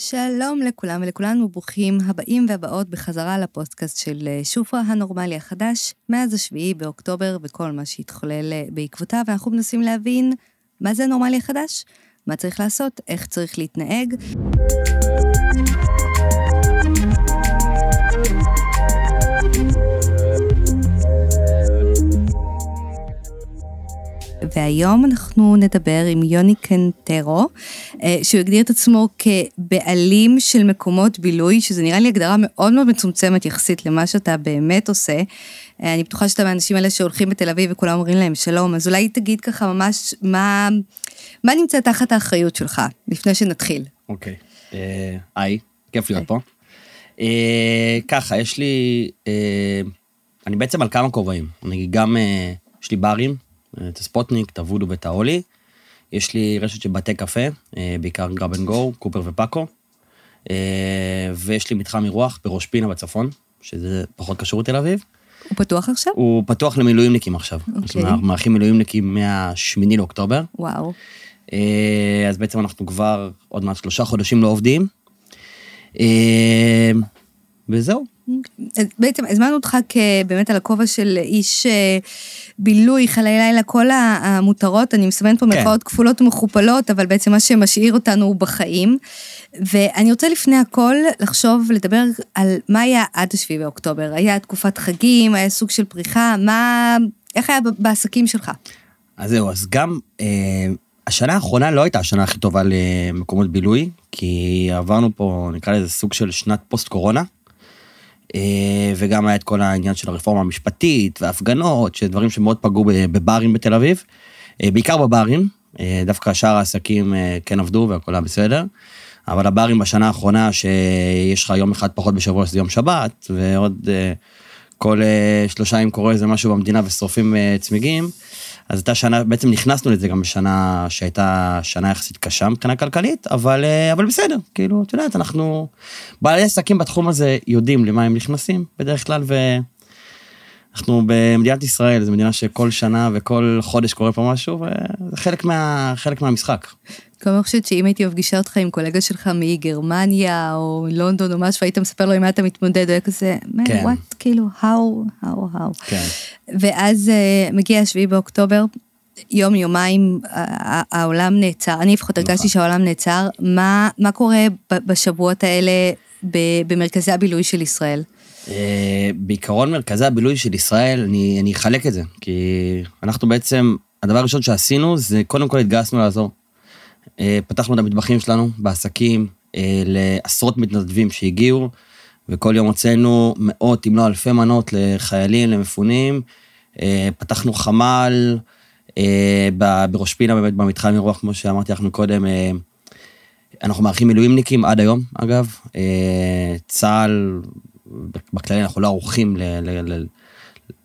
שלום לכולם ולכולן וברוכים הבאים והבאות בחזרה לפודקאסט של אה, שופרה הנורמלי החדש, מאז השביעי באוקטובר וכל מה שהתחולל אה, בעקבותיו, ואנחנו מנסים להבין מה זה הנורמלי החדש, מה צריך לעשות, איך צריך להתנהג. והיום אנחנו נדבר עם יוני קנטרו, אה, שהוא הגדיר את עצמו כבעלים של מקומות בילוי, שזה נראה לי הגדרה מאוד מאוד מצומצמת יחסית למה שאתה באמת עושה. אה, אני בטוחה שאתה מהאנשים האלה שהולכים בתל אביב וכולם אומרים להם שלום, אז אולי תגיד ככה ממש מה, מה נמצא תחת האחריות שלך, לפני שנתחיל. אוקיי. אה, היי, כיף להיות פה. ככה, יש לי, אני בעצם על כמה כובעים. אני גם, יש לי ברים, את הספוטניק, את הוודו ואת האולי. יש לי רשת של בתי קפה, אה, בעיקר grab and go, קופר ופאקו. אה, ויש לי מתחם אירוח בראש פינה בצפון, שזה פחות קשור לתל אביב. הוא פתוח עכשיו? הוא פתוח למילואימניקים עכשיו. אוקיי. אנחנו מארחים מילואימניקים מה-8 לאוקטובר. וואו. אה, אז בעצם אנחנו כבר עוד מעט שלושה חודשים לא עובדים. וזהו. בעצם הזמנו אותך באמת על הכובע של איש אה, בילוי, חיי לילה, כל המותרות, אני מסמנת פה כן. מרכאות כפולות ומכופלות, אבל בעצם מה שמשאיר אותנו הוא בחיים. ואני רוצה לפני הכל לחשוב, לדבר על מה היה עד השביעי באוקטובר. היה תקופת חגים, היה סוג של פריחה, מה... איך היה בעסקים שלך? אז זהו, אז גם אה, השנה האחרונה לא הייתה השנה הכי טובה למקומות בילוי, כי עברנו פה, נקרא לזה סוג של שנת פוסט-קורונה. אה, וגם היה את כל העניין של הרפורמה המשפטית והפגנות, שדברים שמאוד פגעו בברים בתל אביב, אה, בעיקר בברים, אה, דווקא שאר העסקים כן עבדו והכל היה בסדר, אבל הברים בשנה האחרונה, שיש לך יום אחד פחות בשבוע שזה יום שבת, ועוד כל שלושה אם קורה איזה משהו במדינה ושורפים צמיגים, אז הייתה שנה, בעצם נכנסנו לזה גם בשנה שהייתה שנה יחסית קשה מבחינה כלכלית, אבל, אה, אבל בסדר, כאילו, את יודעת, אנחנו, בעלי עסקים בתחום הזה יודעים למה הם נכנסים בדרך כלל, ואנחנו במדינת ישראל, זו מדינה שכל שנה וכל חודש קורה פה משהו, וזה חלק, מה, חלק מהמשחק. כמו אני חושבת שאם הייתי בפגישה אותך עם קולגה שלך מגרמניה או לונדון או משהו, היית מספר לו עם מה אתה מתמודד, הוא היה כזה, כן. what, כאילו, how, how, how. כן. ואז uh, מגיע השביעי באוקטובר, יום, יומיים, העולם נעצר, אני לפחות הרגשתי נכון. שהעולם נעצר, מה, מה קורה בשבועות האלה במרכזי הבילוי של ישראל? Uh, בעיקרון מרכזי הבילוי של ישראל, אני, אני אחלק את זה, כי אנחנו בעצם, הדבר הראשון שעשינו זה קודם כל התגייסנו לעזור. אה, פתחנו את המטבחים שלנו בעסקים אה, לעשרות מתנדבים שהגיעו, וכל יום הוצאנו מאות אם לא אלפי מנות לחיילים, למפונים. אה, פתחנו חמ"ל בראש פינה, באמת במתחם אירוח, כמו שאמרתי לכם קודם. אנחנו מארחים מילואימניקים עד היום, אגב. צה"ל, בכללי אנחנו לא ערוכים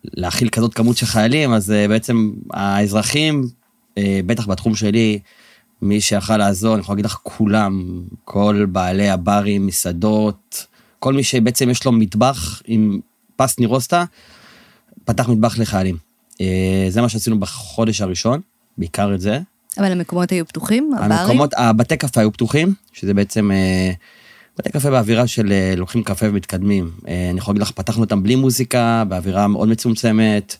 להכיל כזאת כמות של חיילים, אז בעצם האזרחים, בטח בתחום שלי, מי שיכל לעזור, אני יכול להגיד לך כולם, כל בעלי הברים, מסעדות, כל מי שבעצם יש לו מטבח עם פס נירוסטה, פתח מטבח לחיילים. אה, זה מה שעשינו בחודש הראשון, בעיקר את זה. אבל המקומות היו פתוחים? הברים? המקומות, הבתי קפה היו פתוחים, שזה בעצם אה, בתי קפה באווירה של אה, לוקחים קפה ומתקדמים. אני יכול להגיד לך, פתחנו אותם בלי מוזיקה, באווירה מאוד מצומצמת,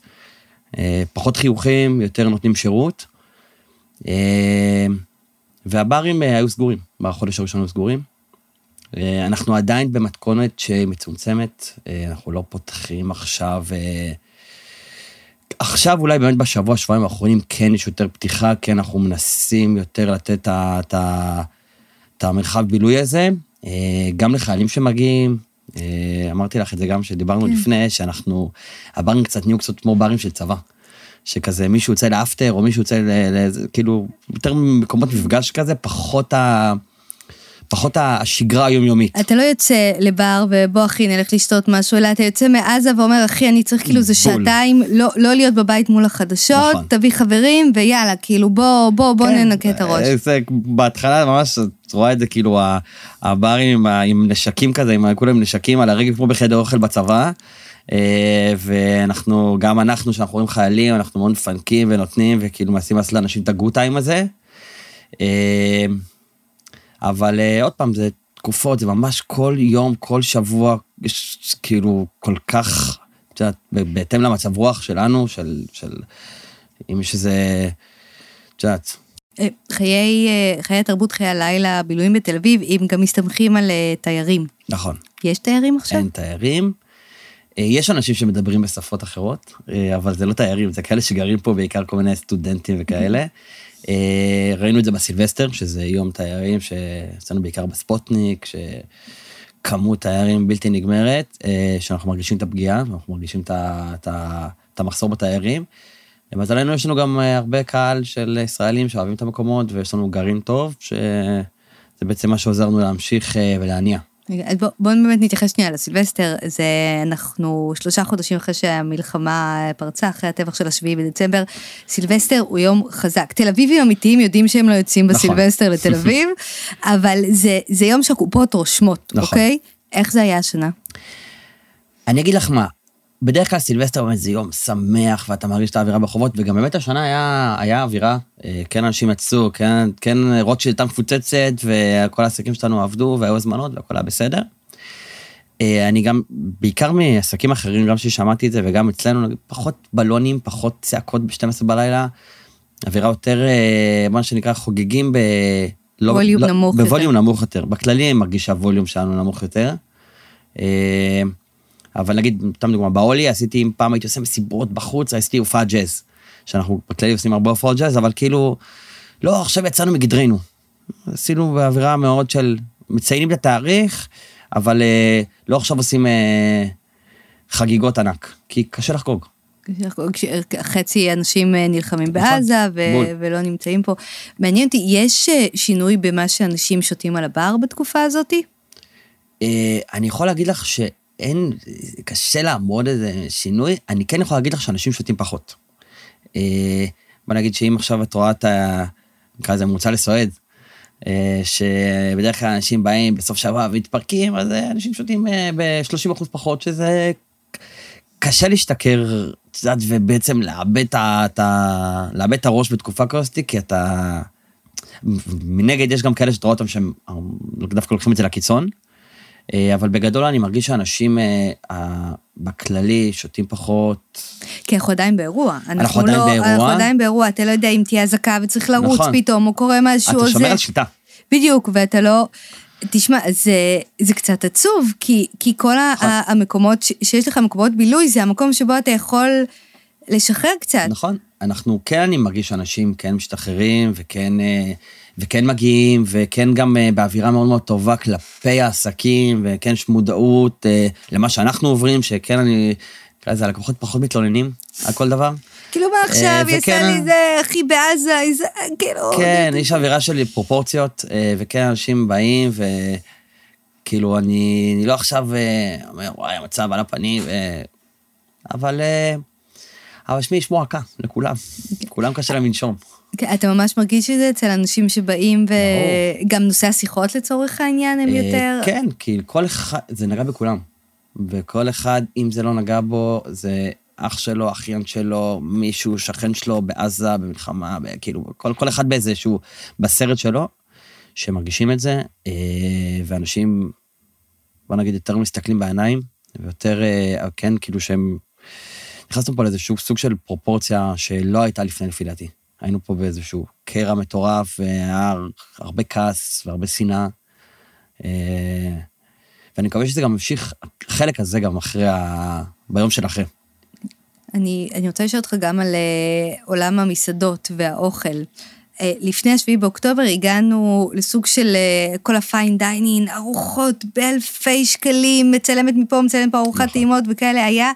פחות חיוכים, יותר נותנים שירות. והברים אה, היו סגורים, בחודש הראשון היו סגורים. אה, אנחנו עדיין במתכונת שהיא מצומצמת, אה, אנחנו לא פותחים עכשיו... עכשיו אולי באמת בשבוע, שבועיים האחרונים כן יש יותר פתיחה, כן אנחנו מנסים יותר לתת את המרחב בילוי הזה, גם לחיילים שמגיעים, אמרתי לך את זה גם כשדיברנו כן. לפני, שאנחנו, הברים קצת נהיו קצת כמו ברים של צבא. שכזה מישהו יוצא לאפטר, או מישהו יוצא לאיזה, כאילו, יותר מקומות מפגש כזה, פחות ה... פחות השגרה היומיומית. אתה לא יוצא לבר ובוא אחי נלך לשתות משהו, אלא אתה יוצא מעזה ואומר אחי אני צריך כאילו זה שעתיים לא, לא להיות בבית מול החדשות, נכון. תביא חברים ויאללה כאילו בוא בוא בוא כן, ננקה את הראש. זה, בהתחלה ממש רואה את זה כאילו הברים עם, עם נשקים כזה, עם כולם נשקים על הרגל כמו בחדר אוכל בצבא. אה, ואנחנו, גם אנחנו, שאנחנו רואים חיילים, אנחנו מאוד מפנקים ונותנים, וכאילו מנסים לעשות לאנשים את הגוד טיים הזה. אה, אבל אה, עוד פעם, זה תקופות, זה ממש כל יום, כל שבוע, יש כאילו כל כך, את יודעת, בהתאם למצב רוח שלנו, של, של אם יש איזה, את יודעת. אה, חיי, אה, חיי התרבות, חיי הלילה, בילויים בתל אביב, הם גם מסתמכים על אה, תיירים. נכון. יש תיירים עכשיו? אין תיירים. יש אנשים שמדברים בשפות אחרות, אבל זה לא תיירים, זה כאלה שגרים פה בעיקר כל מיני סטודנטים וכאלה. ראינו את זה בסילבסטר, שזה יום תיירים שעשינו בעיקר בספוטניק, שכמות תיירים בלתי נגמרת, שאנחנו מרגישים את הפגיעה, אנחנו מרגישים את המחסור בתיירים. למזלנו יש לנו גם אה, הרבה קהל של ישראלים שאוהבים את המקומות, ויש לנו גרעין טוב, שזה בעצם מה שעוזר לנו להמשיך אה, ולהניע. אז בואו בוא באמת נתייחס שנייה לסילבסטר, זה אנחנו שלושה חודשים אחרי שהמלחמה פרצה, אחרי הטבח של השביעי בדצמבר, סילבסטר הוא יום חזק. תל אביבים אמיתיים יודעים שהם לא יוצאים נכון. בסילבסטר לתל אביב, אבל זה, זה יום שהקופות רושמות, נכון. אוקיי? איך זה היה השנה? אני אגיד לך מה, בדרך כלל סילבסטר באמת זה יום שמח, ואתה מרגיש את האווירה ברחובות, וגם באמת השנה היה, היה אווירה, אה, כן אנשים יצאו, כן, כן רוטשילד הייתה מפוצצת, וכל העסקים שלנו עבדו, והיו הזמנות, והכל היה בסדר. אה, אני גם, בעיקר מעסקים אחרים, גם ששמעתי את זה, וגם אצלנו, פחות בלונים, פחות צעקות ב-12 בלילה, אווירה יותר, אה, מה שנקרא, חוגגים ב... לא, ווליום לא, נמוך יותר. בווליום נמוך יותר. בכללי אני מרגיש שהווליום שלנו נמוך יותר. אבל נגיד, סתם דוגמה, באולי עשיתי, אם פעם הייתי עושה מסיבות בחוץ, עשיתי הופעת ג'אז. שאנחנו בכללי עושים הרבה הופעות ג'אז, אבל כאילו, לא, עכשיו יצאנו מגדרנו. עשינו באווירה מאוד של, מציינים את התאריך, אבל אה, לא עכשיו עושים אה, חגיגות ענק, כי קשה לחגוג. חצי אנשים אה, נלחמים נכון, בעזה ו- ולא נמצאים פה. מעניין אותי, יש אה, שינוי במה שאנשים שותים על הבר בתקופה הזאתי? אה, אני יכול להגיד לך ש... אין, קשה לעמוד איזה שינוי. אני כן יכול להגיד לך שאנשים שותים פחות. אה, בוא נגיד שאם עכשיו את רואה את ה... נקרא לזה ממוצע לסועד, אה, שבדרך כלל אנשים באים בסוף שבוע ומתפרקים, אז אנשים שותים אה, ב-30% פחות, שזה קשה להשתכר, את יודעת, ובעצם לאבד את, הראש בתקופה כזאת, כי אתה... מנגד יש גם כאלה שאתה רואה אותם שהם דווקא לוקחים את זה לקיצון. אה, אבל בגדול אני מרגיש שאנשים אה, בכללי שותים פחות. כי אנחנו עדיין באירוע. אנחנו, אנחנו עדיין לא, באירוע. אנחנו עדיין באירוע, אתה לא יודע אם תהיה אזעקה וצריך לרוץ נכון. פתאום, או קורה משהו. אתה שומר על שליטה. בדיוק, ואתה לא... תשמע, זה, זה קצת עצוב, כי, כי כל נכון. המקומות, שיש לך מקומות בילוי, זה המקום שבו אתה יכול לשחרר קצת. נכון. אנחנו כן, אני מרגיש שאנשים כן משתחררים, וכן... אה, וכן מגיעים, וכן גם uh, באווירה מאוד מאוד טובה כלפי העסקים, וכן יש מודעות uh, למה שאנחנו עוברים, שכן אני, לזה, הלקוחות פחות מתלוננים על כל דבר. כאילו מה עכשיו, יצא לי זה, אחי בעזה, זה, כאילו... כן, יש אווירה של פרופורציות, וכן אנשים באים, וכאילו, אני, לא עכשיו אומר, וואי, המצב על הפנים. אבל... אבל שמי, יש מועקה לכולם, כולם קשה להם לנשום. כן, אתה ממש מרגיש את זה אצל אנשים שבאים, וגם נושא השיחות לצורך העניין הם אה, יותר... כן, כי כל אחד, זה נגע בכולם. וכל אחד, אם זה לא נגע בו, זה אח שלו, אחיין שלו, מישהו, שכן שלו בעזה, במלחמה, כאילו, כל, כל אחד באיזשהו, בסרט שלו, שמרגישים את זה, אה, ואנשים, בוא נגיד, יותר מסתכלים בעיניים, ויותר, אה, כן, כאילו שהם... נכנסנו פה לאיזשהו סוג של פרופורציה שלא הייתה לפני, לפי דעתי. היינו פה באיזשהו קרע מטורף, והיה הרבה כעס והרבה שנאה. אה, ואני מקווה שזה גם ממשיך, החלק הזה גם אחרי, ה... ביום של אחרי. אני, אני רוצה לשאול אותך גם על uh, עולם המסעדות והאוכל. Uh, לפני השביעי באוקטובר הגענו לסוג של כל הפיין דיינין, ארוחות באלפי שקלים, מצלמת מפה, מצלמת פה ארוחת נכון. טעימות וכאלה, היה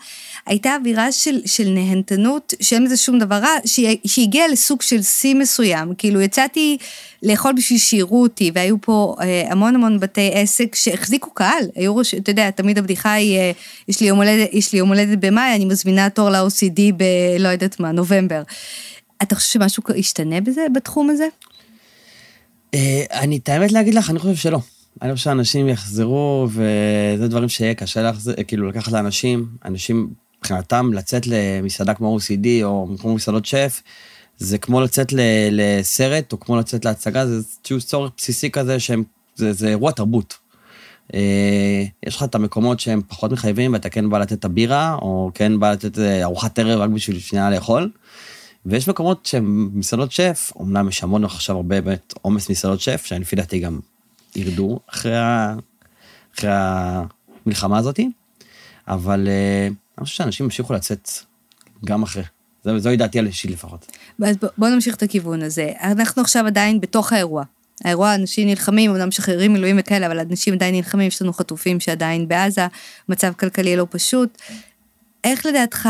הייתה אווירה של, של נהנתנות, שאין לזה שום דבר רע, שהגיעה לסוג של שיא מסוים. כאילו, יצאתי לאכול בשביל שיראו אותי, והיו פה אה, המון המון בתי עסק שהחזיקו קהל. היו, אתה יודע, תמיד הבדיחה היא, אה, יש, לי יום הולדת, יש לי יום הולדת במאי, אני מזמינה תור ל-OCD בלא יודעת מה, נובמבר. אתה חושב שמשהו ישתנה בזה, בתחום הזה? אה, אני, את האמת להגיד לך, אני חושב שלא. אני חושב שאנשים יחזרו, וזה דברים שיהיה קשה להחזיר, כאילו לקחת לאנשים. אנשים מבחינתם לצאת למסעדה כמו OCD או כמו מסעדות שף, זה כמו לצאת לסרט או כמו לצאת להצגה, זה איזשהו צורך בסיסי כזה שהם, זה, זה אירוע תרבות. אה, יש לך את המקומות שהם פחות מחייבים, ואתה כן בא לתת את הבירה, או כן בא לתת אה, ארוחת ערב רק בשביל שנייה לאכול. ויש מקומות שהם מסעדות שף, אמנם יש המון עכשיו הרבה באמת עומס מסעדות שף, שלפי דעתי גם ירדו אחרי, ה... אחרי המלחמה הזאתי, אבל אה, אני חושב שאנשים ימשיכו לצאת גם אחרי. זוהי דעתי על אישית לפחות. אז בוא נמשיך את הכיוון הזה. אנחנו עכשיו עדיין בתוך האירוע. האירוע, אנשים נלחמים, אמנם משחררים מילואים וכאלה, אבל אנשים עדיין נלחמים, יש לנו חטופים שעדיין בעזה, מצב כלכלי לא פשוט. איך לדעתך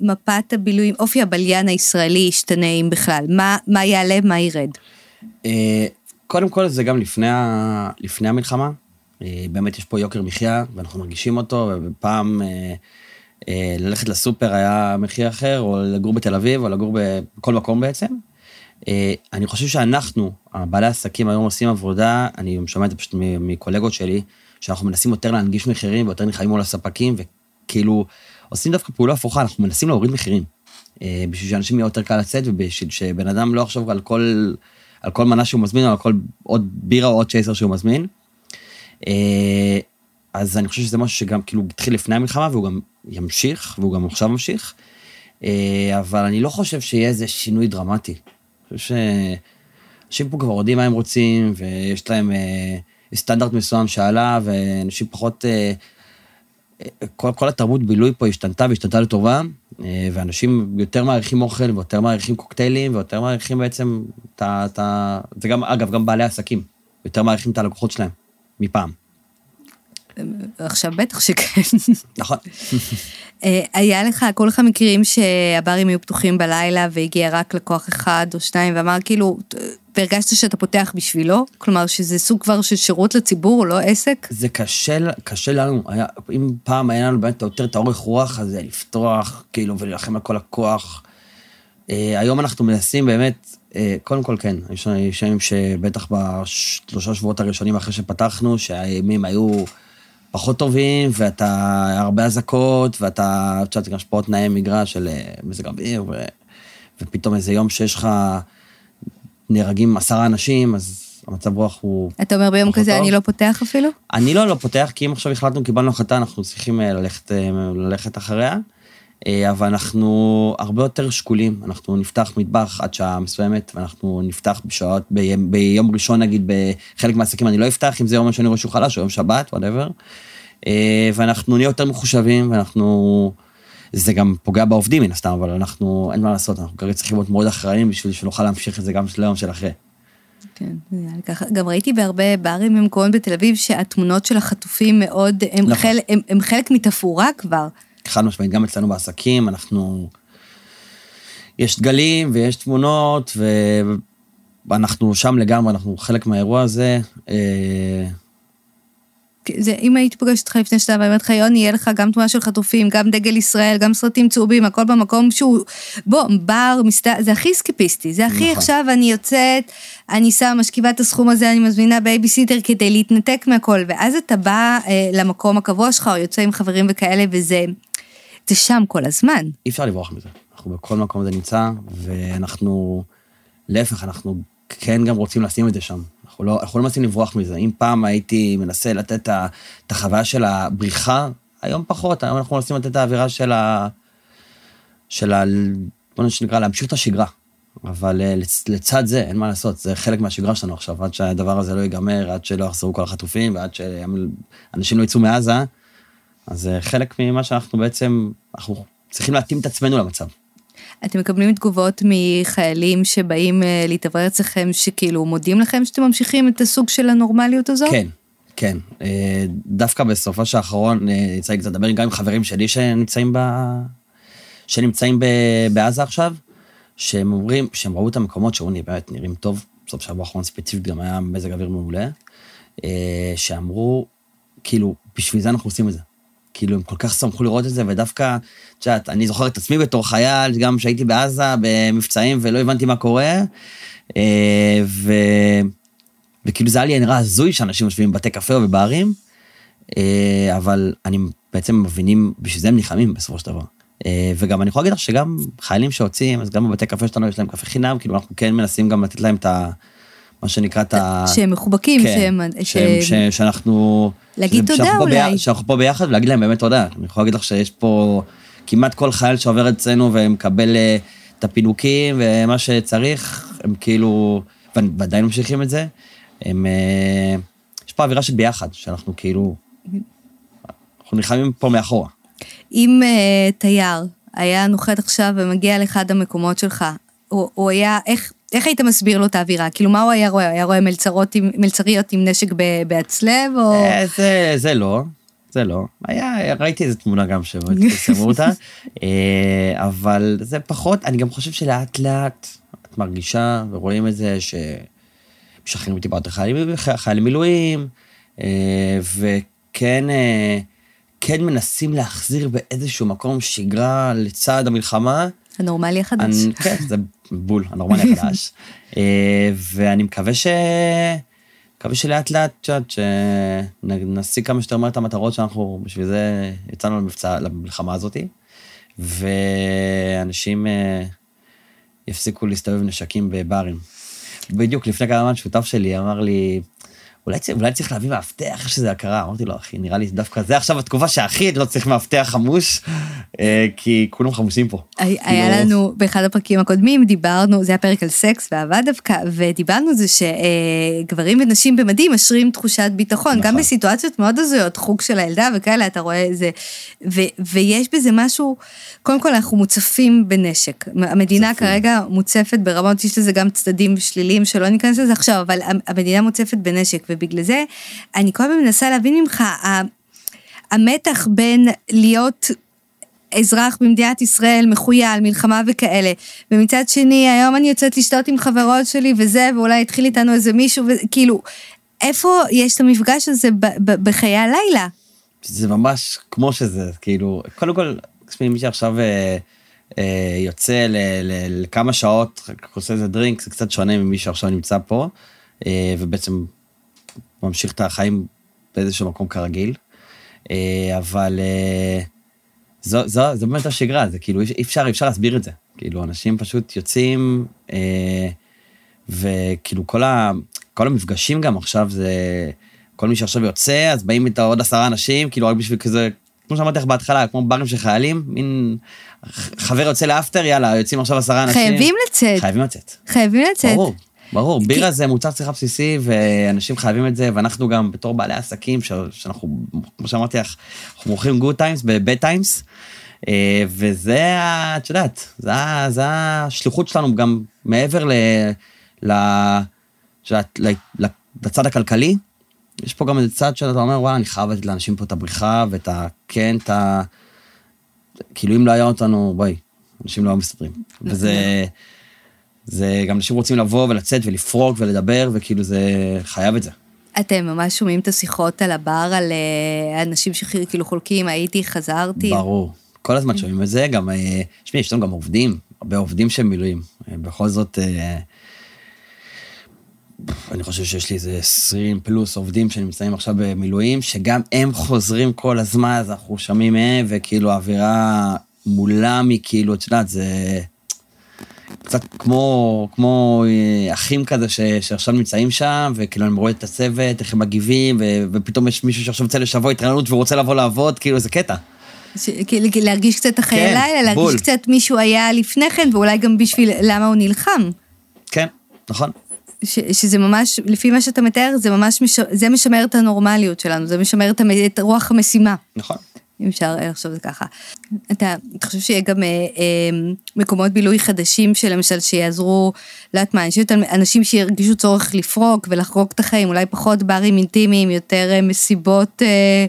מפת הבילויים, אופי הבליין הישראלי ישתנה אם בכלל? מה, מה יעלה, מה ירד? אה, קודם כל זה גם לפני. לפני המלחמה. אה, באמת יש פה יוקר מחיה, ואנחנו מרגישים אותו, ופעם אה, ללכת לסופר היה מחיר אחר, או לגור בתל אביב, או לגור בכל מקום בעצם. אני חושב שאנחנו, בעלי העסקים היום עושים עבודה, אני שומע את זה פשוט מקולגות שלי, שאנחנו מנסים יותר להנגיש מחירים ויותר נלחמים מול הספקים, וכאילו עושים דווקא פעולה הפוכה, אנחנו מנסים להוריד מחירים. בשביל שאנשים יהיה יותר קל לצאת, ובשביל שבן אדם לא יחשוב על כל על כל מנה שהוא מזמין, או על כל עוד בירה או עוד צ'ייסר שהוא מזמין. אה, אז אני חושב שזה משהו שגם כאילו התחיל לפני המלחמה, והוא גם ימשיך, והוא גם עכשיו ממשיך. אה, אבל אני לא חושב שיהיה איזה שינוי דרמטי. אני חושב שאנשים פה כבר יודעים מה הם רוצים, ויש להם אה, סטנדרט מסוים שעלה, ואנשים פחות... כל, כל התרבות בילוי פה השתנתה והשתנתה לטובה, אה, ואנשים יותר מעריכים אוכל ויותר מעריכים קוקטיילים ויותר מעריכים בעצם את ה... זה גם, אגב, גם בעלי עסקים, יותר מעריכים את הלקוחות שלהם מפעם. עכשיו בטח שכן. נכון. אה, היה לך, כולך מכירים שהברים היו פתוחים בלילה והגיע רק לקוח אחד או שניים ואמר כאילו, והרגשת שאתה פותח בשבילו? כלומר שזה סוג כבר של שירות לציבור, לא עסק? זה קשה, קשה לנו, היה, אם פעם היה לנו באמת יותר את האורך רוח הזה, לפתוח כאילו ולהילחם על כל הכוח. אה, היום אנחנו מנסים באמת, אה, קודם כל כן, יש ימים שבטח בשלושה שבועות הראשונים אחרי שפתחנו, שהימים היו... פחות טובים, ואתה הרבה אזעקות, ואתה, את יודעת, גם השפעות תנאי מגרש של אה, מזג אוויר, ו, ופתאום איזה יום שיש לך, נהרגים עשרה אנשים, אז המצב רוח הוא... אתה אומר ביום כזה טוב. אני לא פותח אפילו? אני לא לא פותח, כי אם עכשיו החלטנו, קיבלנו החלטה, אנחנו צריכים אה, ללכת, אה, ללכת אחריה. אבל אנחנו הרבה יותר שקולים, אנחנו נפתח מטבח עד שעה מסוימת, ואנחנו נפתח בשעות, ביום, ביום ראשון נגיד, בחלק מהעסקים אני לא אפתח, אם זה יום רואה שהוא חלש, או יום שבת, וואטאבר. אה, ואנחנו נהיה יותר מחושבים, ואנחנו... זה גם פוגע בעובדים מן הסתם, אבל אנחנו, אין מה לעשות, אנחנו כרגע צריכים להיות מאוד אחראיים בשביל שנוכל להמשיך את זה גם ליום של אחרי. כן, ככה. גם ראיתי בהרבה ברים במקומות בתל אביב שהתמונות של החטופים מאוד, הם, נכון. חל, הם, הם חלק מתפאורה כבר. חד משמעית, גם אצלנו בעסקים, אנחנו... יש דגלים ויש תמונות, ואנחנו שם לגמרי, אנחנו חלק מהאירוע הזה. אה, זה, אם הייתי פוגשת אותך לפני שנתיים ואומרת לך, יוני, יהיה לך גם תמונה של חטופים, גם דגל ישראל, גם סרטים צהובים, הכל במקום שהוא, בו, בר, מסת... זה הכי אסקפיסטי, זה הכי נכון. עכשיו אני יוצאת, אני שמה, משכיבה את הסוכן הזה, אני מזמינה בייביסיטר כדי להתנתק מהכל, ואז אתה בא אה, למקום הקבוע שלך, או יוצא עם חברים וכאלה, וזה... זה שם כל הזמן. אי אפשר לברוח מזה. אנחנו בכל מקום זה נמצא, ואנחנו, להפך, אנחנו כן גם רוצים לשים את זה שם. אנחנו לא, אנחנו לא מנסים לברוח מזה. אם פעם הייתי מנסה לתת את החוויה של הבריחה, היום פחות, היום אנחנו מנסים לתת את האווירה של ה... של ה... בוא נקרא, להמשיך את השגרה. אבל אה, לצד זה, אין מה לעשות, זה חלק מהשגרה שלנו עכשיו, עד שהדבר הזה לא ייגמר, עד שלא יחזרו כל החטופים, ועד שאנשים לא יצאו מעזה, אז זה חלק ממה שאנחנו בעצם, אנחנו צריכים להתאים את עצמנו למצב. אתם מקבלים תגובות מחיילים שבאים אה, להתאוורר אצלכם, שכאילו מודים לכם שאתם ממשיכים את הסוג של הנורמליות הזו? כן, כן. אה, דווקא בסופו של האחרון, אה, יצא לי קצת לדבר גם עם חברים שלי שנמצאים, ב... שנמצאים ב... בעזה עכשיו, שהם אומרים, שהם ראו את המקומות שאומרים, באמת נראים טוב, בסוף שבוע האחרון ספציפית גם היה מזג אוויר מעולה, שאמרו, כאילו, בשביל זה אנחנו עושים את זה. כאילו, הם כל כך שמחו לראות את זה, ודווקא, את יודעת, אני זוכר את עצמי בתור חייל, גם כשהייתי בעזה במבצעים ולא הבנתי מה קורה, אה, ו... וכאילו זה היה לי נראה הזוי שאנשים יושבים בבתי קפה או בברים, אה, אבל אני בעצם מבינים, בשביל זה הם נלחמים בסופו של דבר. אה, וגם אני יכול להגיד לך שגם חיילים שיוצאים, אז גם בבתי קפה שלנו יש להם קפה חינם, כאילו אנחנו כן מנסים גם לתת להם את ה... מה שנקרא את ה... שהם מחובקים, כן, שהם... שהם... ש... שאנחנו... להגיד שזה- תודה אולי. ביח- שאנחנו פה ביחד ולהגיד להם באמת תודה. אני יכול להגיד לך שיש פה כמעט כל חייל שעובר אצלנו ומקבל אה, את הפינוקים ומה שצריך, הם כאילו, ועדיין ממשיכים את זה, הם... אה, יש פה אווירה של ביחד, שאנחנו כאילו... אנחנו נלחמים פה מאחורה. אם uh, תייר היה נוחת עכשיו ומגיע לאחד המקומות שלך, הוא, הוא היה, איך, איך היית מסביר לו את האווירה? כאילו, מה הוא היה רואה? היה רואה מלצרות עם, מלצריות עם נשק ב- בהצלב, או... אה, זה, זה לא, זה לא. היה, ראיתי איזה תמונה גם שפרסמו אותה, אה, אבל זה פחות, אני גם חושב שלאט לאט את מרגישה ורואים את זה שמשחררים אותי בעוד חיילים, מילואים, אה, וכן כן מנסים להחזיר באיזשהו מקום שגרה לצד המלחמה. הנורמלי החדש. אני, כן, זה בול, הנורמלי החדש. אה, ואני מקווה ש... מקווה שלאט לאט, את יודעת, שנשיג כמה שיותר מהר את המטרות שאנחנו, בשביל זה יצאנו למבצע, למלחמה הזאתי, ואנשים אה, יפסיקו להסתובב עם נשקים בברים. בדיוק לפני כמה זמן שותף שלי אמר לי, אולי, אולי צריך להביא מאבטח שזה הכרה. אמרתי לו, אחי, נראה לי דווקא זה עכשיו התקופה שהכי לא צריך מאבטח חמוש, אה, כי כולם חמושים פה. היה היה כאילו- לנו, באחד הפרקים הקודמים דיברנו, זה היה פרק על סקס ואהבה דווקא, ודיברנו על זה שגברים ונשים במדים משרים תחושת ביטחון, נכון. גם בסיטואציות מאוד הזויות, חוג של הילדה וכאלה, אתה רואה איזה, ו, ויש בזה משהו, קודם כל אנחנו מוצפים בנשק. המדינה מוצפים. כרגע מוצפת ברמות, יש לזה גם צדדים שליליים שלא ניכנס לזה עכשיו, אבל המדינה מוצפת בנשק, ובגלל זה אני כל הזמן מנסה להבין ממך, המתח בין להיות אזרח במדינת ישראל מחוייל, מלחמה וכאלה. ומצד שני, היום אני יוצאת לשתות עם חברות שלי וזה, ואולי התחיל איתנו איזה מישהו, וכאילו, איפה יש את המפגש הזה בחיי הלילה? זה ממש כמו שזה, כאילו, קודם כל, תשמעי, מי שעכשיו אה, אה, יוצא ל, ל, לכמה שעות, עושה איזה דרינק, זה קצת שונה ממי שעכשיו נמצא פה, אה, ובעצם ממשיך את החיים באיזשהו מקום כרגיל. אה, אבל אה, זו, זו, זו באמת השגרה, זה כאילו, אי אפשר, אי אפשר להסביר את זה. כאילו, אנשים פשוט יוצאים, אה, וכאילו, כל, ה, כל המפגשים גם עכשיו זה... כל מי שעכשיו יוצא, אז באים איתו עוד עשרה אנשים, כאילו רק בשביל כזה, כמו שאמרתי לך בהתחלה, כמו ברים של חיילים, מין חבר יוצא לאפטר, יאללה, יוצאים עכשיו עשרה אנשים. חייבים לצאת, חייבים לצאת. חייבים לצאת. ברור, ברור. כי- בירה זה מוצר צריכה בסיסי, ואנשים חייבים את זה, ואנחנו גם בתור בעלי עסקים, ש- שאנחנו, כמו שאמרתי לך, אנחנו מוכרים good times ב bad times, וזה, את יודעת, זה זה השליחות שלנו גם מעבר ל... ל... את יודעת, ל- לצד הכלכלי, יש פה גם איזה צד שאתה אומר, וואלה, אני חייב לתת לאנשים פה את הבריחה ואת ה... כן, את ה... כאילו, אם לא היה אותנו, בואי, אנשים לא היו מסתדרים. וזה... זה גם אנשים רוצים לבוא ולצאת ולפרוק ולדבר, וכאילו זה חייב את זה. אתם ממש שומעים את השיחות על הבר, על אה, אנשים שכאילו חולקים, הייתי, חזרתי. ברור. כל הזמן שומעים את זה, גם, אה, תשמעי, יש לנו גם עובדים, הרבה עובדים שהם מילואים. אה, בכל זאת, אה, אני חושב שיש לי איזה 20 פלוס עובדים שנמצאים עכשיו במילואים, שגם הם חוזרים כל הזמן, אז אנחנו שומעים מהם, וכאילו האווירה מולם היא כאילו, את יודעת, זה קצת כמו, כמו אה, אחים כזה ש, שעכשיו נמצאים שם, וכאילו אני רואה את הצוות, איך הם מגיבים, ו, ופתאום יש מישהו שעכשיו יוצא לשבוע התרעננות ורוצה לבוא לעבוד, כאילו זה קטע. ש- להרגיש קצת החיי כן, לילה, להרגיש בול. קצת מישהו היה לפני כן, ואולי גם בשביל למה הוא נלחם. כן, נכון. ש, שזה ממש, לפי מה שאתה מתאר, זה ממש, מש, זה משמר את הנורמליות שלנו, זה משמר את, את רוח המשימה, נכון. אם אפשר לחשוב את זה ככה. אתה, אתה חושב שיהיה גם אה, אה, מקומות בילוי חדשים שלמשל שיעזרו, לא יודעת מה, על אנשים שירגישו צורך לפרוק ולחרוק את החיים, אולי פחות ברים אינטימיים, יותר אה, מסיבות... אה,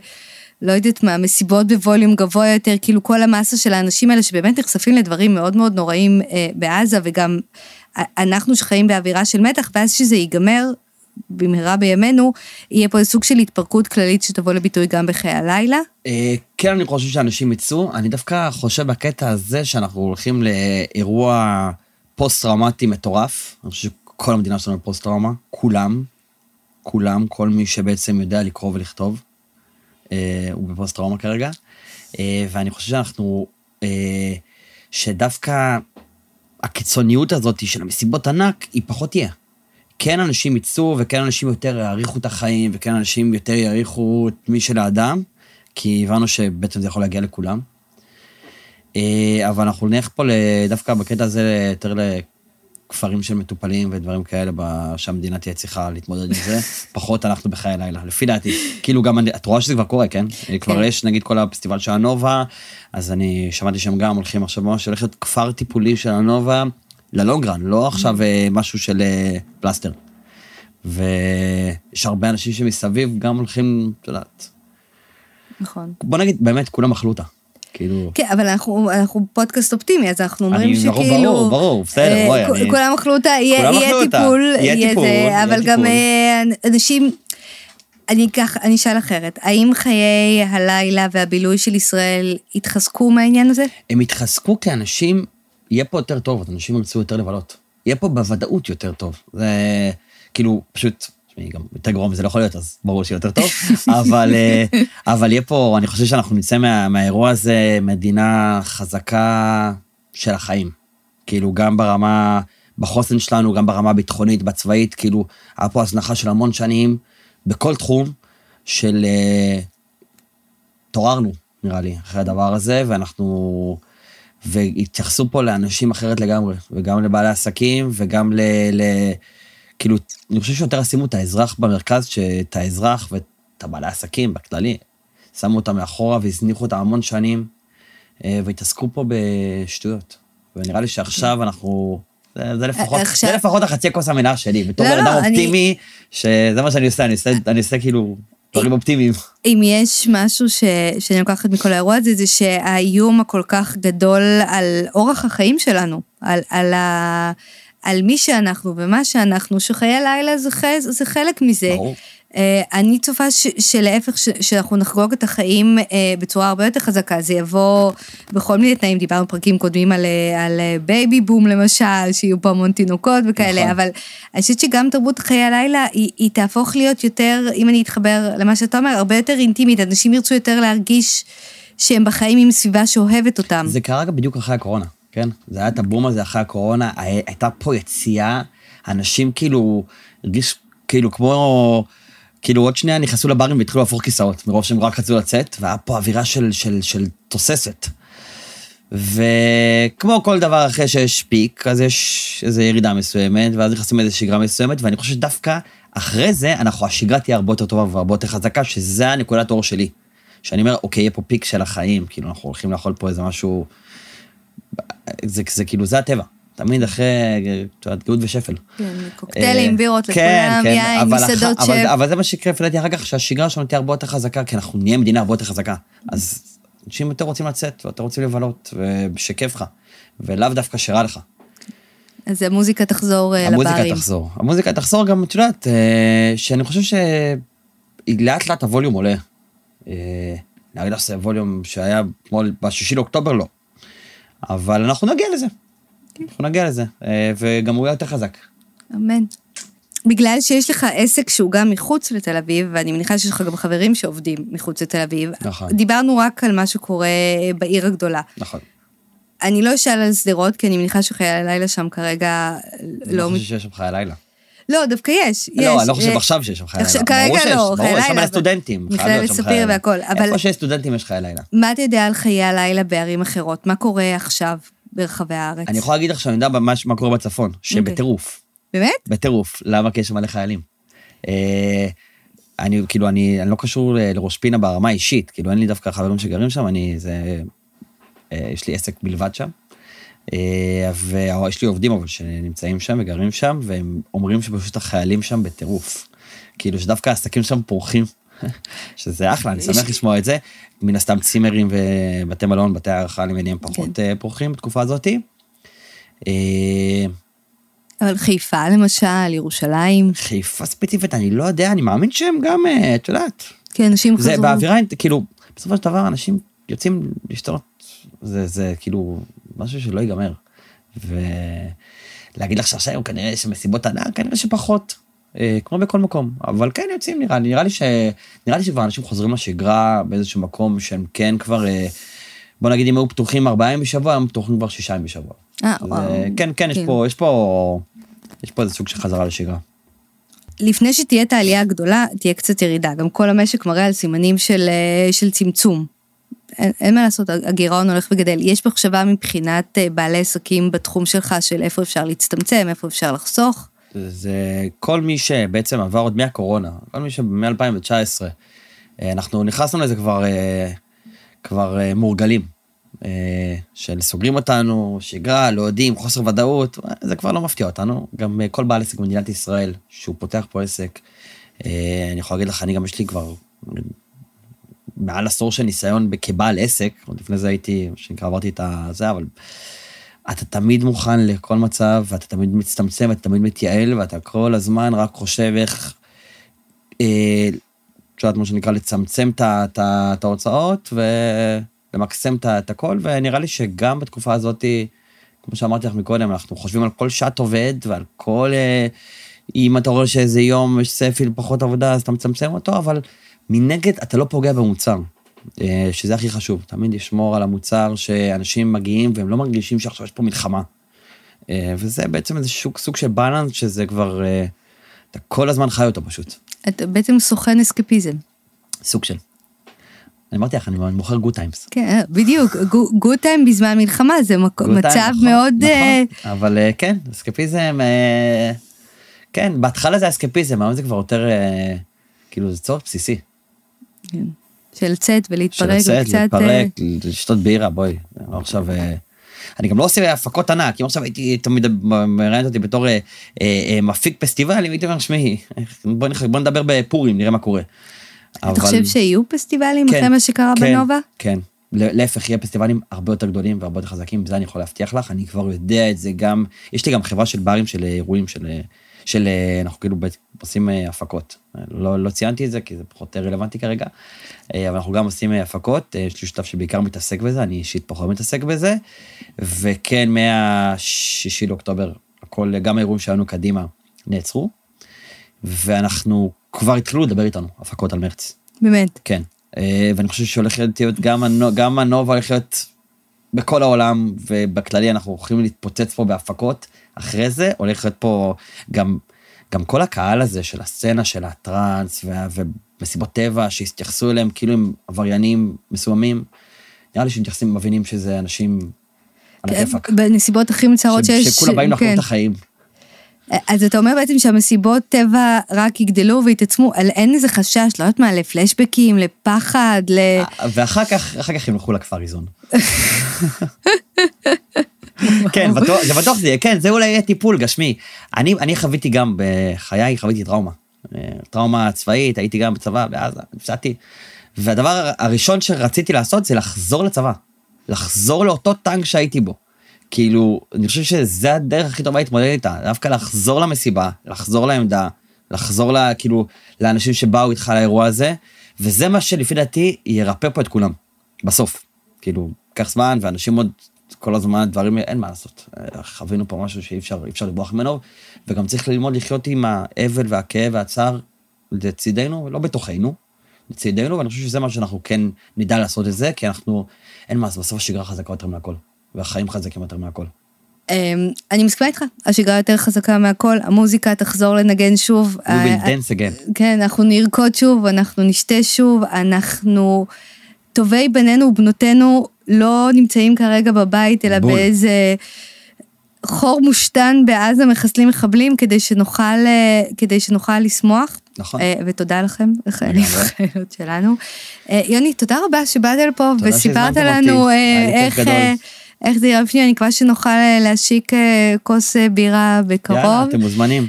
לא יודעת מה, מסיבות בווליום גבוה יותר, כאילו כל המסה של האנשים האלה שבאמת נחשפים לדברים מאוד מאוד נוראים אה, בעזה, וגם אה, אנחנו שחיים באווירה של מתח, ואז שזה ייגמר במהרה בימינו, יהיה פה איזה סוג של התפרקות כללית שתבוא לביטוי גם בחיי הלילה. אה, כן, אני חושב שאנשים יצאו. אני דווקא חושב בקטע הזה שאנחנו הולכים לאירוע פוסט-טראומטי מטורף. אני חושב שכל המדינה שלנו פוסט-טראומה, כולם, כולם, כל מי שבעצם יודע לקרוא ולכתוב, אה, הוא בפוסט-טראומה כרגע. אה, ואני חושב שאנחנו, שדווקא הקיצוניות הזאת של המסיבות ענק, היא פחות תהיה. כן אנשים יצאו, וכן אנשים יותר יעריכו את החיים, וכן אנשים יותר יעריכו את מי של האדם, כי הבנו שבעצם זה יכול להגיע לכולם. אה, אבל אנחנו נלך פה דווקא בקטע הזה יותר לכפרים של מטופלים ודברים כאלה, שהמדינה תהיה צריכה להתמודד עם זה. פחות אנחנו בחיי לילה, לפי דעתי. כאילו גם, את רואה שזה כבר קורה, כן? כן. כבר יש נגיד כל הפסטיבל של הנובה, אז אני שמעתי שהם גם הולכים עכשיו ממש הולכת כפר טיפולי של הנובה, ללונגרן, לא עכשיו mm. אה, משהו של אה, פלסטר. ויש הרבה אנשים שמסביב גם הולכים, את יודעת. נכון. בוא נגיד, באמת, כולם אכלו אותה. כאילו... כן, אבל אנחנו, אנחנו פודקאסט אופטימי, אז אנחנו אומרים שכאילו... ברור, ברור, בסדר, אה, בואי, אני... כולם אכלו אותה, יהיה, יהיה טיפול, יהיה טיפול, זה, אבל גם אה, אנשים... אני אקח, אני אשאל אחרת, האם חיי הלילה והבילוי של ישראל התחזקו מהעניין הזה? הם התחזקו כי אנשים, יהיה פה יותר טוב, אנשים ירצו יותר לבלות. יהיה פה בוודאות יותר טוב. זה כאילו, פשוט תשמעי, גם יותר גרוע מזה לא יכול להיות, אז ברור שיהיה יותר טוב. אבל, אה, אבל יהיה פה, אני חושב שאנחנו נצא מה, מהאירוע הזה מדינה חזקה של החיים. כאילו, גם ברמה, בחוסן שלנו, גם ברמה הביטחונית, בצבאית, כאילו, היה פה הזנחה של המון שנים, בכל תחום, של... התעוררנו, אה, נראה לי, אחרי הדבר הזה, ואנחנו... והתייחסו פה לאנשים אחרת לגמרי, וגם לבעלי עסקים, וגם ל... ל כאילו, אני חושב שיותר שימו את האזרח במרכז, שאת האזרח ואת הבעלי העסקים בכללי, שמו אותם מאחורה והזניחו אותם המון שנים, אה, והתעסקו פה בשטויות. ונראה לי שעכשיו אנחנו... זה, זה לפחות, עכשיו... זה לפחות החצי כוס המלאה שלי, בתור לא, בן אדם לא, אופטימי, אני... שזה מה שאני עושה, אני עושה, אני עושה כאילו דברים אופטימיים. אם יש משהו ש, שאני לוקחת מכל האירוע הזה, זה שהאיום הכל כך גדול על אורח החיים שלנו, על, על. על מי שאנחנו ומה שאנחנו, שחיי לילה זה, זה חלק מזה. ברור. אה, אני צופה ש, שלהפך, ש, שאנחנו נחגוג את החיים אה, בצורה הרבה יותר חזקה, זה יבוא בכל מיני תנאים, דיברנו פרקים קודמים על, אה, על baby boom למשל, שיהיו פה המון תינוקות וכאלה, נכון. אבל אני חושבת שגם תרבות חיי הלילה, היא, היא תהפוך להיות יותר, אם אני אתחבר למה שאתה אומר, הרבה יותר אינטימית, אנשים ירצו יותר להרגיש שהם בחיים עם סביבה שאוהבת אותם. זה קרה בדיוק אחרי הקורונה. כן? זה היה את הבום הזה אחרי הקורונה, הייתה פה יציאה, אנשים כאילו, הרגיש כאילו כמו, כאילו עוד שנייה נכנסו לברים והתחילו להפוך כיסאות, מרוב שהם רק רצו לצאת, והיה פה אווירה של, של, של תוססת. וכמו כל דבר אחרי שיש פיק, אז יש איזו ירידה מסוימת, ואז נכנסים לאיזו שגרה מסוימת, ואני חושב שדווקא אחרי זה, אנחנו, השגרה תהיה הרבה יותר טובה והרבה יותר חזקה, שזה הנקודת אור שלי. שאני אומר, אוקיי, יהיה פה פיק של החיים, כאילו, אנחנו הולכים לאכול פה איזה משהו זה, זה כאילו, זה הטבע. תמיד אחרי, את יודעת, גאות ושפל. כן, קוקטיילים, בירות כן, לכולם, כן, יין, מסעדות שף. אבל, זה מה שיקרה לפי דעתי אחר כך, שהשגרה שלנו תהיה הרבה יותר חזקה, כי אנחנו נהיה מדינה הרבה יותר חזקה. אז אנשים יותר רוצים לצאת, ויותר רוצים לבלות, ושכיף לך, ולאו דווקא שרע לך. אז המוזיקה תחזור אה, לברים. המוזיקה תחזור. המוזיקה תחזור גם, את יודעת, אה, שאני חושב שלאט לאט הווליום עולה. להגיד לך שזה ווליום שהיה אתמול, בשישי לאוקטובר, לא. אבל אנחנו נגיע לזה. כן. אנחנו נגיע לזה, אה, וגם הוא יהיה יותר חזק. אמן. בגלל שיש לך עסק שהוא גם מחוץ לתל אביב, ואני מניחה שיש לך גם חברים שעובדים מחוץ לתל אביב. נכון. דיברנו רק על מה שקורה בעיר הגדולה. נכון. אני לא אשאל על שדרות, כי אני מניחה שחיי הלילה שם כרגע לא... אני לא חושב שיש שם חיי לילה. לא, דווקא יש. לא, אני לא חושב עכשיו שיש שם חיי לילה. כרגע לא, חיי לילה. ברור, יש שם סטודנטים. מכללת ספיר והכל. איפה שיש סטודנטים יש חיי לילה. מה אתה יודע על חיי הלילה בערים אחרות? מה קורה עכשיו ברחבי הארץ? אני יכול להגיד לך שאני יודע מה קורה בצפון, שבטירוף. באמת? בטירוף. למה? כי יש שם מלא חיילים. אה, אני, כאילו, אני, אני לא קשור לראש פינה ברמה האישית, כאילו, אין לי דווקא חברים שגרים שם, אני, זה, אה, יש לי עסק בלבד שם. אה, ויש לי עובדים אבל שנמצאים שם וגרים שם, והם אומרים שפשוט החיילים שם בטירוף. כאילו שדווקא העסקים שם פורחים, שזה אחלה, אני שמח לשמוע את זה. מן הסתם צימרים ובתי מלון, בתי הערכה למניעים פחות כן. אה, פורחים בתקופה הזאתי. אה, אבל חיפה למשל, ירושלים. חיפה ספציפית, אני לא יודע, אני מאמין שהם גם, את יודעת. כן, אנשים חזרו. זה באווירה, כאילו, בסופו של דבר אנשים יוצאים להשתנות. זה, זה כאילו, משהו שלא ייגמר. ולהגיד לך שעכשיו כנראה יש מסיבות ענק, כנראה שפחות. אה, כמו בכל מקום, אבל כן יוצאים נראה לי, נראה לי ש... נראה לי שכבר אנשים חוזרים לשגרה באיזשהו מקום שהם כן כבר, אה, בוא נגיד אם היו פתוחים ארבעה ימים בשבוע, הם פתוחים כבר שישה ימים בשבוע. אה, וואו. כן, כן, יש כן. פה, יש פה, יש פה איזה סוג של חזרה לשגרה. לפני שתהיה את העלייה הגדולה, תהיה קצת ירידה. גם כל המשק מראה על סימנים של, אה, של צמצום. אין, אין מה לעשות, הגירעון הולך וגדל. יש מחשבה מבחינת אה, בעלי עסקים בתחום שלך של איפה אפשר להצטמצם, איפה אפשר לחסוך? זה כל מי שבעצם עבר עוד מהקורונה, כל מי שמ-2019, אנחנו נכנסנו לזה כבר, כבר מורגלים. של סוגרים אותנו, שגרה, לא יודעים, חוסר ודאות, זה כבר לא מפתיע אותנו. גם כל בעל עסק במדינת ישראל, שהוא פותח פה עסק, אני יכול להגיד לך, אני גם יש לי כבר מעל עשור של ניסיון כבעל עסק, עוד לפני זה הייתי, מה שנקרא, עברתי את זה, אבל אתה תמיד מוכן לכל מצב, ואתה תמיד מצטמצם, ואתה תמיד מתייעל, ואתה כל הזמן רק חושב איך, אה, את יודעת, מה שנקרא, לצמצם את ההוצאות, ו... למקסם את הכל, ונראה לי שגם בתקופה הזאת, כמו שאמרתי לך מקודם, אנחנו חושבים על כל שעת עובד ועל כל... אה, אם אתה רואה שאיזה יום יש ספיל פחות עבודה, אז אתה מצמצם אותו, אבל מנגד אתה לא פוגע במוצר, אה, שזה הכי חשוב. תמיד לשמור על המוצר שאנשים מגיעים והם לא מרגישים שעכשיו יש פה מלחמה. אה, וזה בעצם איזה שוק, סוג של balance, שזה כבר, אתה כל הזמן חי אותו פשוט. אתה בעצם סוכן אסקפיזם. סוג של. אני אמרתי לך, אני מוכר good times. כן, בדיוק, good time בזמן מלחמה, זה מצב נכון, מאוד... נכון, אה, אבל אה, כן, אסקפיזם, אה, כן, בהתחלה זה אסקפיזם, היום זה כבר יותר, כאילו, זה צורך בסיסי. כן, של לצאת ולהתפרק, של לצאת, להתפרק, לשתות בירה, בואי, עכשיו... אני גם לא עושה הפקות ענק, אם עכשיו הייתי תמיד מראיינת אותי בתור מפיק פסטיבלים, הייתי אומר, שמעי, בוא נדבר בפורים, נראה מה קורה. אבל... אתה חושב שיהיו פסטיבלים כן, אחרי מה שקרה כן, בנובה? כן, להפך, יהיה פסטיבלים הרבה יותר גדולים והרבה יותר חזקים, זה אני יכול להבטיח לך, אני כבר יודע את זה גם, יש לי גם חברה של ברים של אירועים של, של אנחנו כאילו עושים אה, הפקות. לא, לא ציינתי את זה כי זה פחות רלוונטי כרגע, אה, אבל אנחנו גם עושים אה, הפקות, יש לי שותף שבעיקר מתעסק בזה, אני אישית פחות מתעסק בזה, וכן, מה-6 לאוקטובר, הכל, גם האירועים שלנו קדימה נעצרו, ואנחנו כבר התחילו לדבר איתנו, הפקות על מרץ. באמת? כן. אה, ואני חושב שהולך להיות גם, גם הנובה הולך להיות בכל העולם, ובכללי אנחנו הולכים להתפוצץ פה בהפקות. אחרי זה הולך להיות פה גם, גם כל הקהל הזה של הסצנה של הטראנס ומסיבות טבע, שהתייחסו אליהם כאילו הם עבריינים מסוימים. נראה לי שמתייחסים, מבינים שזה אנשים על כן, הכיפאק. בנסיבות הכי מצערות שיש. שכולם באים לחלום כן. את החיים. אז אתה אומר בעצם שהמסיבות טבע רק יגדלו ויתעצמו, אין איזה חשש, לא יודעת מה, לפלשבקים, לפחד, ל... ואחר כך, אחר כך ילכו לכפר איזון. כן, בטוח, זה בטוח זה יהיה, כן, זה אולי יהיה טיפול גשמי. אני, אני חוויתי גם בחיי, חוויתי טראומה. טראומה צבאית, הייתי גם בצבא בעזה, נפסדתי. והדבר הראשון שרציתי לעשות זה לחזור לצבא. לחזור לאותו טנק שהייתי בו. כאילו, אני חושב שזה הדרך הכי טובה להתמודד איתה, דווקא לחזור למסיבה, לחזור לעמדה, לחזור לה, כאילו, לאנשים שבאו איתך לאירוע הזה, וזה מה שלפי דעתי ירפא פה את כולם, בסוף. כאילו, קח זמן, ואנשים עוד כל הזמן, דברים, אין מה לעשות. חווינו פה משהו שאי אפשר, אפשר לברוח ממנו, וגם צריך ללמוד לחיות עם האבל והכאב והצער לצידנו, לא בתוכנו, לצידנו, ואני חושב שזה מה שאנחנו כן נדע לעשות את זה, כי אנחנו, אין מה, בסוף השגרה חזקה יותר מהכל. והחיים חזקים יותר מהכל. אמ, אני מסכימה איתך, השגרה יותר חזקה מהכל, המוזיקה תחזור לנגן שוב. We will אה, dance again. כן, אנחנו נרקוד שוב, אנחנו נשתה שוב, אנחנו, טובי בנינו ובנותינו לא נמצאים כרגע בבית, אלא בול. באיזה חור מושתן בעזה מחסלים מחבלים כדי שנוכל, אה, כדי שנוכל לשמוח. נכון. אה, ותודה לכם, לחיילים וחיילות שלנו. יוני, תודה רבה שבאת לפה וסיפרת לנו איך... איך זה יראה בפנים, אני מקווה שנוכל אה, להשיק אה, כוס אה, בירה בקרוב. יאללה, אתם מוזמנים.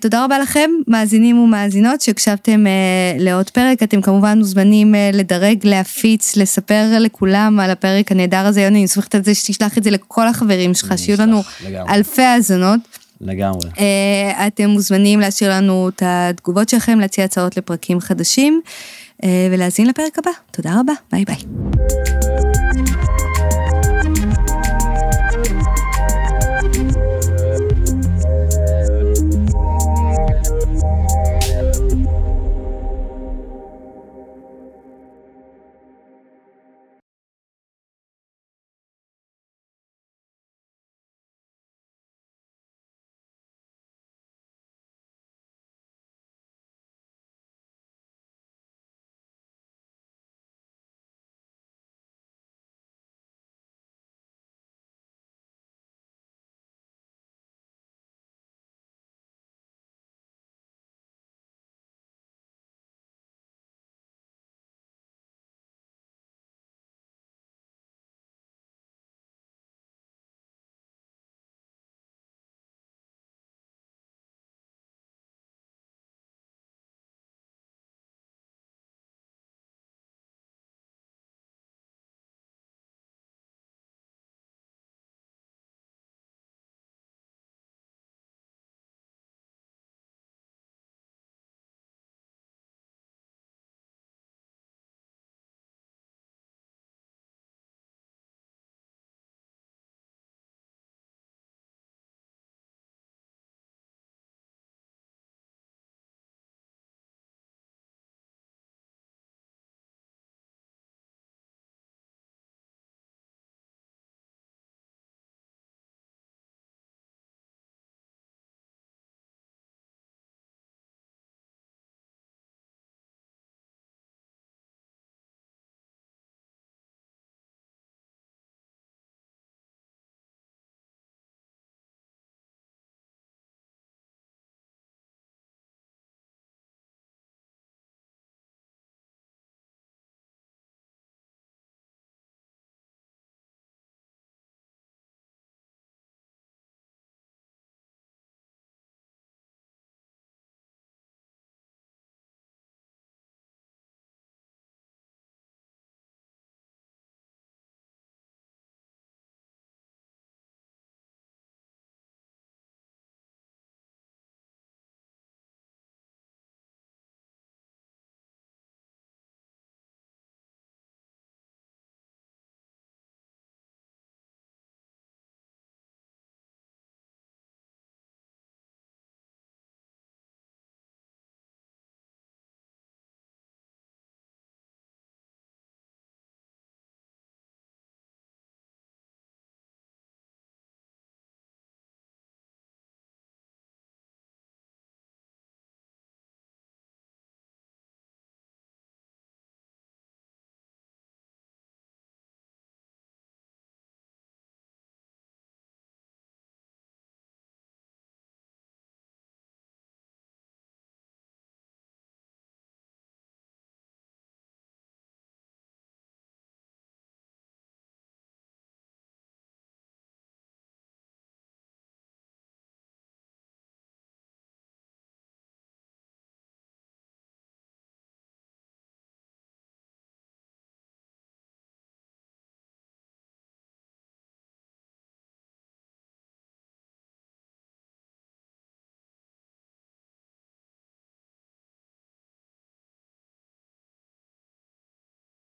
תודה רבה לכם, מאזינים ומאזינות, שהקשבתם לעוד פרק. אתם כמובן מוזמנים לדרג, להפיץ, לספר לכולם על הפרק הנהדר הזה. יוני, אני סומכת על זה שתשלח את זה לכל החברים שלך, שיהיו לנו אלפי האזנות. לגמרי. אתם מוזמנים להשאיר לנו את התגובות שלכם, להציע הצעות לפרקים חדשים, ולהאזין לפרק הבא. תודה רבה, ביי ביי.